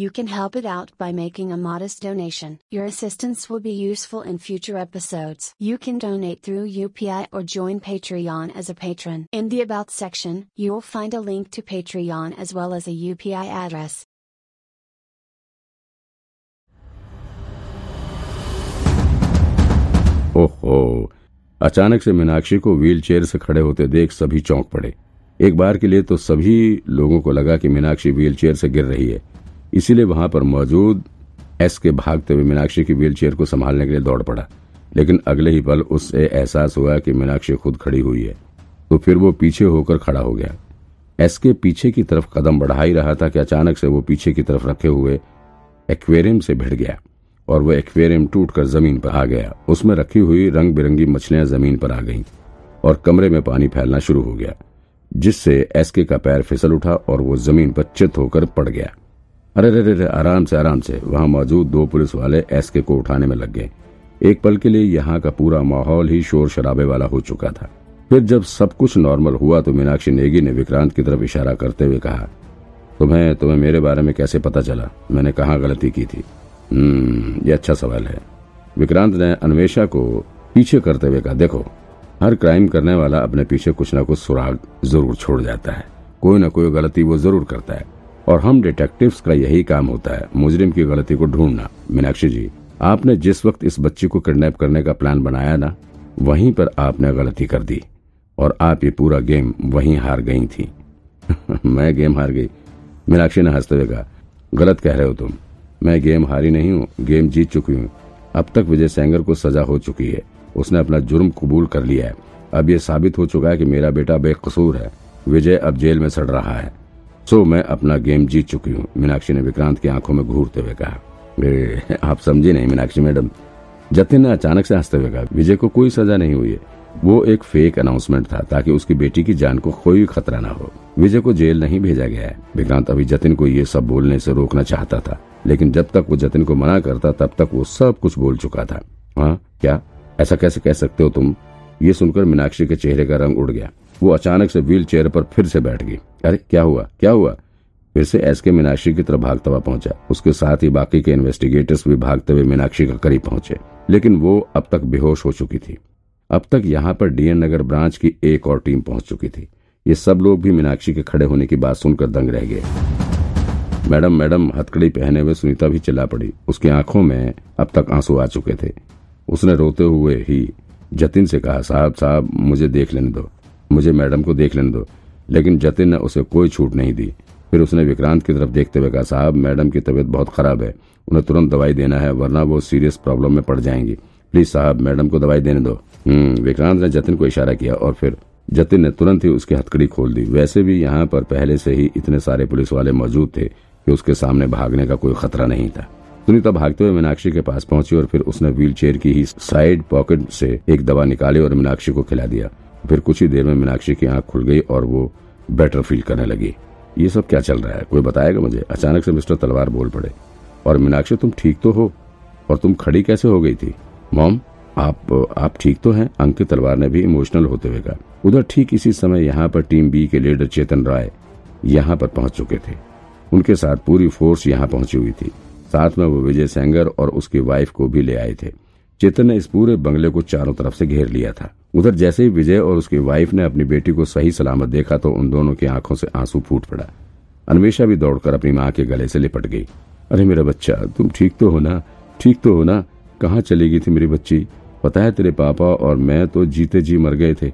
you can help it out by making a modest donation. Your assistance will be useful in future episodes. You can donate through UPI or join Patreon as a patron. In the About section, you will find a link to Patreon as well as a UPI address. ओहो अचानक से मीनाक्षी को wheel chair से खड़े होते देख सभी चौंक पड़े एक बार के लिए तो सभी लोगों को लगा कि मीनाक्षी व्हील चेयर से गिर रही है इसीलिए वहाँ पर मौजूद एस के भागते हुए मीनाक्षी की व्हील को संभालने के लिए दौड़ पड़ा। लेकिन अगले ही पल उससे एहसास हुआ कि मीनाक्षी खुद खड़ी हुई है। तो फिर वो पीछे होकर खड़ा हो गया। एस के पीछे की तरफ़ कदम बढ़ा ही रहा था कि अचानक से वो पीछे की तरफ़ रखे हुए एक्वेरियम से भिड़ गया और वह एक्वेरियम टूटकर ज़मीन पर आ गया। उसमें रखी हुई रंग बिरंगी मछलियाँ ज़मीन पर आ गईं और कमरे में पानी फैलना शुरू हो गया, जिससे एसके का पैर फिसल उठा और वो ज़मीन पर चित होकर पड़ गया। अरे रे रे आराम से आराम से। वहाँ मौजूद दो पुलिस वाले एसके को उठाने में लग गए। एक पल के लिए यहाँ का पूरा माहौल ही शोर शराबे वाला हो चुका था। फिर जब सब कुछ नॉर्मल हुआ तो मीनाक्षी नेगी ने विक्रांत की तरफ़ इशारा करते हुए कहा, तुम्हें तुम्हें मेरे बारे में कैसे पता चला? मैंने कहा गलती की थी? हम्म ये अच्छा सवाल है। विक्रांत ने अन्वेषा को पीछे करते हुए कहा, देखो, हर क्राइम करने वाला अपने पीछे कुछ ना कुछ सुराग ज़रूर छोड़ जाता है। कोई ना कोई गलती वो ज़रूर करता है। और हम डिटेक्टिव्स का यही काम होता है, मुजरिम की गलती को ढूंढना। मीनाक्षी जी, आपने जिस वक्त इस बच्ची को किडनैप करने का प्लान बनाया ना, वहीं पर आपने गलती कर दी, और आप ये पूरा गेम वहीं हार गई थी। मैं गेम हार गई। मीनाक्षी ने हँसते हुए कहा, गलत कह रहे हो तुम। मैं गेम हारी नहीं हूँ गेम जीत चुकी हूँ। अब तक विजय सेंगर को सजा हो चुकी है। उसने अपना जुर्म कबूल कर लिया है। अब यह साबित हो चुका है कि मेरा बेटा बेकसूर है। विजय अब जेल में सड़ रहा है। सो मैं अपना गेम जीत चुकी हूँ। मीनाक्षी ने विक्रांत की आँखों में घूरते हुए कहा आप समझी नहीं मीनाक्षी मैडम। जतिन ने अचानक से हँसते हुए कहा, विजय को कोई सजा नहीं हुई है। वो एक फेक अनाउंसमेंट था ताकि उसकी बेटी की जान को कोई खतरा न हो। विजय को जेल नहीं भेजा गया है। विक्रांत अभी जतिन को ये सब बोलने से रोकना चाहता था, लेकिन जब तक वो जतिन को मना करता, तब तक वो सब कुछ बोल चुका था। हाँ क्या? ऐसा कैसे कह सकते हो तुम? ये सुनकर मीनाक्षी के चेहरे का रंग उड़ गया। वो अचानक से व्हील चेयर पर फिर से बैठ गई। अरे, क्या हुआ? क्या हुआ? फिर से एस के मीनाक्षी की तरफ़ भागता हुआ पहुँचा। उसके साथ ही बाकी के इन्वेस्टिगेटर्स भी भागते हुए मीनाक्षी का करीब पहुँचे। लेकिन वो अब तक बेहोश हो चुकी थी। अब तक यहाँ पर डीएन नगर ब्रांच की एक और टीम पहुँच चुकी थी। ये सब लोग भी मीनाक्षी के खड़े होने की बात सुनकर दंग रह गए। मैडम मैडम, हथकड़ी पहने हुए सुनीता भी चिल्ला पड़ी। उसकी आँखों में अब तक आँसू आ चुके थे। उसने रोते हुए ही जतिन से कहा, साहब साहब, मुझे देख लेने दो। मुझे मैडम को देख लेने दो। लेकिन जतिन ने उसे कोई छूट नहीं दी। फिर उसने विक्रांत की तरफ़ देखते हुए कहा, साहब, मैडम की तबीयत बहुत खराब है। उन्हें तुरंत दवाई देना है, वरना वो सीरियस प्रॉब्लम में पड़ जाएँगी। प्लीज़ साहब, मैडम को दवाई देने दो। हम्म विक्रांत ने जतिन को इशारा किया और फिर जतिन ने तुरंत ही उसकी हथकड़ी खोल दी। वैसे भी यहाँ पर पहले से ही इतने सारे पुलिस वाले मौजूद थे कि उसके सामने भागने का कोई खतरा नहीं था। सुनीता भागते हुए मीनाक्षी के पास पहुँची और फिर उसने व्हील की ही साइड पॉकेट से एक दवा निकाली और मीनाक्षी को खिला दिया। फिर कुछ ही देर में मीनाक्षी की आँख खुल गई और वो बेटर फील करने लगी। ये सब क्या चल रहा है? कोई बताएगा मुझे? अचानक से मिस्टर तलवार बोल पड़े। और मीनाक्षी, तुम ठीक तो हो? और तुम खड़ी कैसे हो गई थी? मॉम, आप आप ठीक तो हैं? अंकित तलवार ने भी इमोशनल होते हुए कहा। उधर ठीक इसी समय यहाँ पर टीम बी के लीडर चेतन राय यहाँ पर पहुँच चुके थे। उनके साथ पूरी फोर्स यहाँ पहुँची हुई थी। साथ में वो विजय सेंगर और उसकी वाइफ को भी ले आए थे। चेतन ने इस पूरे बंगले को चारों तरफ़ से घेर लिया था। उधर जैसे ही विजय और उसकी वाइफ ने अपनी बेटी को सही सलामत देखा तो उन दोनों की आँखों से आँसू फूट पड़ा। अन्वेषा भी दौड़कर अपनी माँ के गले से लिपट गई। अरे मेरा बच्चा, तुम ठीक तो हो ना? ठीक तो हो ना? कहाँ चली गई थी मेरी बच्ची? पता है तेरे पापा और मैं तो जीते जी मर गए थे।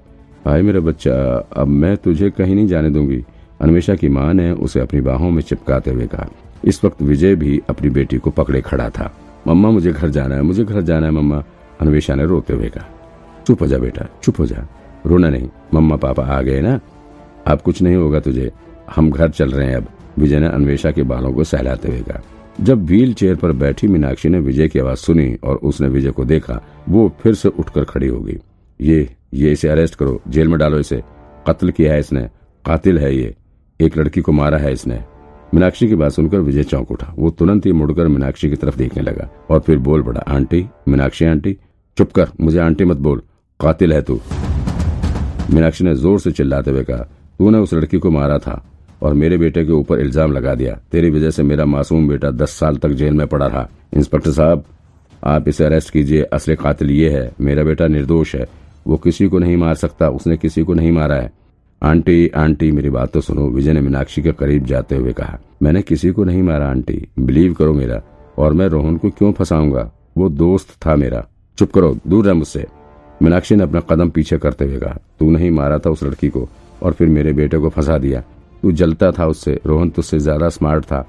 हाय मेरा बच्चा, अब मैं तुझे कहीं नहीं जाने दूँगी। अन्वेषा की माँ ने उसे अपनी बाहों में चिपकाते हुए कहा। इस वक्त विजय भी अपनी बेटी को पकड़े खड़ा था। मम्मा, मुझे घर जाना है, मुझे घर जाना है, मम्मा। अन्वेषा ने रोते हुए कहा। चुप हो जा बेटा, चुप हो जा। रोना नहीं, मम्मा पापा आ गए ना? अब कुछ नहीं होगा तुझे। हम घर चल रहे हैं अब। विजय ने अन्वेषा के बालों को सहलाते हुए कहा। जब व्हील चेयर पर बैठी मीनाक्षी ने विजय की आवाज़ सुनी और उसने विजय को देखा, वो फिर से उठकर खड़ी हो गई। ये ये इसे अरेस्ट करो, जेल में डालो इसे। कत्ल किया है इसने। कातिल है ये। एक लड़की को मारा है इसने। मीनाक्षी की बात सुनकर विजय चौंक उठा। वो तुरंत ही मुड़कर मीनाक्षी की तरफ़ देखने लगा और फिर बोल पड़ा, आंटी, मीनाक्षी आंटी, चुप कर, मुझे आंटी मत बोल। कातिल है तू। मीनाक्षी ने ज़ोर से चिल्लाते हुए कहा, तूने उस लड़की को मारा था और मेरे बेटे के ऊपर इल्ज़ाम लगा दिया। तेरी वजह से मेरा मासूम बेटा दस साल तक जेल में पड़ा रहा। इंस्पेक्टर साहब, आप इसे अरेस्ट कीजिए। असली कातिल ये है, मेरा बेटा निर्दोष है। वो किसी को नहीं मार सकता, उसने किसी को नहीं मारा है। आंटी आंटी, मेरी बात तो सुनो, विजय ने मीनाक्षी के करीब जाते हुए कहा। मैंने किसी को नहीं मारा, आंटी। बिलीव करो मेरा। और मैं रोहन को क्यों फंसाऊँगा? वो दोस्त था मेरा। चुप करो, दूर रह मुझसे। मीनाक्षी ने अपना कदम पीछे करते हुए कहा, तू नहीं मारा था उस लड़की को और फिर मेरे बेटे को फंसा दिया। तू जलता था उससे, रोहन तुझसे ज़्यादा स्मार्ट था,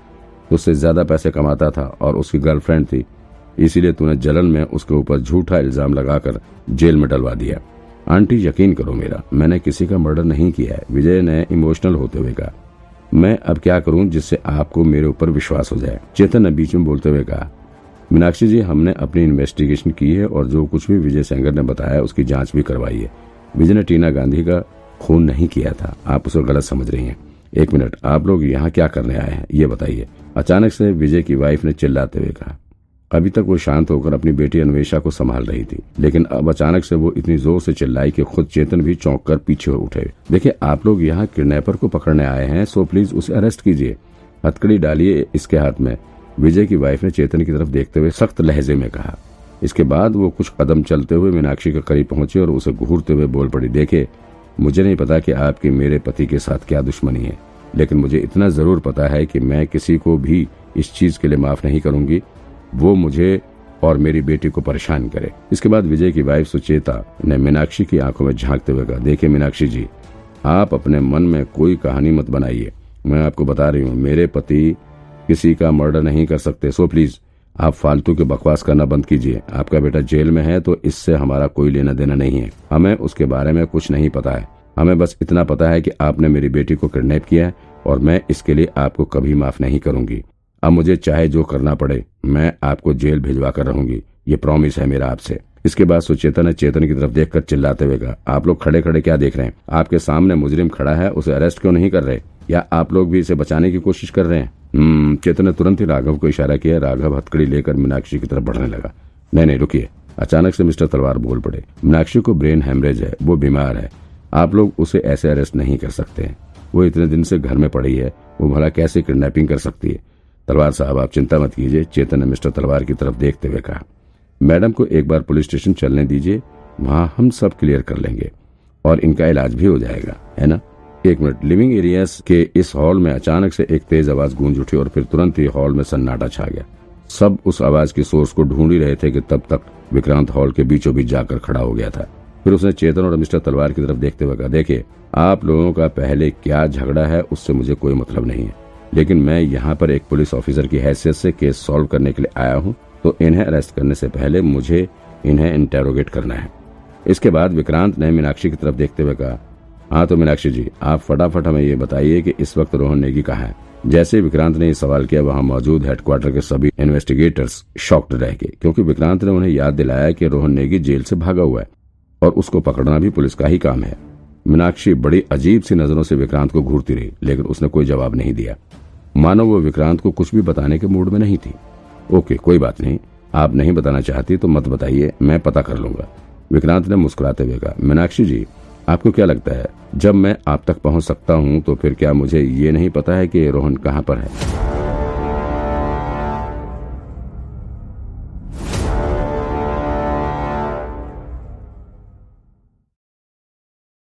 तुझसे ज़्यादा पैसे कमाता था और उसकी गर्लफ्रेंड थी। इसीलिए तूने जलन में उसके ऊपर झूठा इल्ज़ाम लगाकर जेल में डलवा दिया। आंटी, यकीन करो मेरा, मैंने किसी का मर्डर नहीं किया है। विजय ने इमोशनल होते हुए कहा, मैं अब क्या करूँ जिससे आपको मेरे ऊपर विश्वास हो जाए? चेतन ने बीच में बोलते हुए कहा मीनाक्षी जी, हमने अपनी इन्वेस्टिगेशन की है और जो कुछ भी विजय सेंगर ने बताया, उसकी जाँच भी करवाई है। विजय ने टीना गांधी का खून नहीं किया था। आप उसे गलत समझ रही हैं। एक मिनट, आप लोग यहाँ क्या करने आए हैं? ये बताइए। अचानक से विजय की वाइफ ने चिल्लाते हुए कहा। अभी तक वो शांत होकर अपनी बेटी अन्वेषा को संभाल रही थी, लेकिन अब अचानक से वो इतनी ज़ोर से चिल्लाई कि खुद चेतन भी चौंक कर पीछे उठे। देखिए, आप लोग यहाँ किडनैपर को पकड़ने आए हैं सो प्लीज़ उसे अरेस्ट कीजिए। हथकड़ी डालिए इसके हाथ में। विजय की वाइफ ने चेतन की तरफ़ देखते हुए सख्त लहजे में कहा। इसके बाद वो कुछ कदम चलते हुए मीनाक्षी के करीब पहुँचे और उसे घूरते हुए बोल पड़ी देखे, मुझे नहीं पता कि आपकी मेरे पति के साथ क्या दुश्मनी है, लेकिन मुझे इतना ज़रूर पता है कि मैं किसी को भी इस चीज़ के लिए माफ़ नहीं करूँगी। वो मुझे और मेरी बेटी को परेशान करे। इसके बाद विजय की वाइफ सुचेता ने मीनाक्षी की आँखों में झांकते हुए कहा देखिए मीनाक्षी जी, आप अपने मन में कोई कहानी मत बनाइए। मैं आपको बता रही हूँ, मेरे पति किसी का मर्डर नहीं कर सकते। सो प्लीज़ आप फालतू के बकवास करना बंद कीजिए। आपका बेटा जेल में है तो इससे हमारा कोई लेना देना नहीं है। हमें उसके बारे में कुछ नहीं पता है। हमें बस इतना पता है कि आपने मेरी बेटी को किडनैप किया है, और मैं इसके लिए आपको कभी माफ़ नहीं करूँगी। अब मुझे चाहे जो करना पड़े, मैं आपको जेल भिजवा कर रहूँगी। ये प्रॉमिस है मेरा आपसे। इसके बाद सुचेता ने चेतन की तरफ़ देखकर चिल्लाते हुए कहा, आप लोग खड़े खड़े क्या देख रहे हैं? आपके सामने मुजरिम खड़ा है, उसे अरेस्ट क्यों नहीं कर रहे? या आप लोग भी इसे बचाने की कोशिश कर रहे हैं? हम्म, चेतन ने तुरंत ही राघव को इशारा किया। राघव हथकड़ी लेकर मीनाक्षी की तरफ़ बढ़ने लगा। नहीं नहीं रुकिए। अचानक से मिस्टर तलवार बोल पड़े। मीनाक्षी को ब्रेन हेमरेज है वो बीमार है। आप लोग उसे ऐसे अरेस्ट नहीं कर सकते हैं। वो इतने दिन से घर में पड़ी है वो भला कैसे किडनैपिंग कर सकती है? तलवार साहब आप चिंता मत कीजिए चेतन ने मिस्टर तलवार की तरफ़ देखते हुए कहा। मैडम को एक बार पुलिस स्टेशन चलने दीजिए वहाँ हम सब क्लियर कर लेंगे और इनका इलाज भी हो जाएगा है ना? एक मिनट लिविंग एरियाज़ के इस हॉल में अचानक से एक तेज आवाज़ गूंज उठी और फिर तुरंत ही हॉल में सन्नाटा छा गया। सब उस आवाज़ की सोर्स को ढूंढ ही रहे थे कि तब तक विक्रांत हॉल के बीचों बीच जाकर खड़ा हो गया था। फिर उसने चेतन और मिस्टर तलवार की तरफ़ देखते हुए कहा, देखिए, आप लोगों का पहले क्या झगड़ा है, उससे मुझे कोई मतलब नहीं है। लेकिन मैं यहाँ पर एक पुलिस ऑफिसर की हैसियत से केस सॉल्व करने के लिए आया हूँ तो इन्हें अरेस्ट करने से पहले मुझे इन्हें इंटेरोगेट करना है। इसके बाद विक्रांत ने मीनाक्षी की तरफ़ देखते हुए कहा हाँ तो मीनाक्षी जी, आप फटाफट हमें ये बताइए कि इस वक्त रोहन नेगी कहा है। जैसे विक्रांत ने सवाल किया, वहाँ मौजूद हेडक्वार्टर के सभी इन्वेस्टिगेटर्स शॉक्ड रह गए, क्योंकि विक्रांत ने उन्हें याद दिलाया कि रोहन नेगी जेल से भागा हुआ है, और उसको पकड़ना भी पुलिस का ही काम है। मीनाक्षी बड़ी अजीब सी नज़रों से विक्रांत को घूरती रही, लेकिन उसने कोई जवाब नहीं दिया। मानो वो विक्रांत को कुछ भी बताने के मूड में नहीं थी। ओके, कोई बात नहीं, आप नहीं बताना चाहती तो मत बताइए, मैं पता कर लूँगा। विक्रांत ने मुस्कुराते हुए कहा, मीनाक्षी जी आपको क्या लगता है? जब मैं आप तक पहुँच सकता हूँ तो फिर क्या मुझे ये नहीं पता है कि रोहन कहाँ पर है?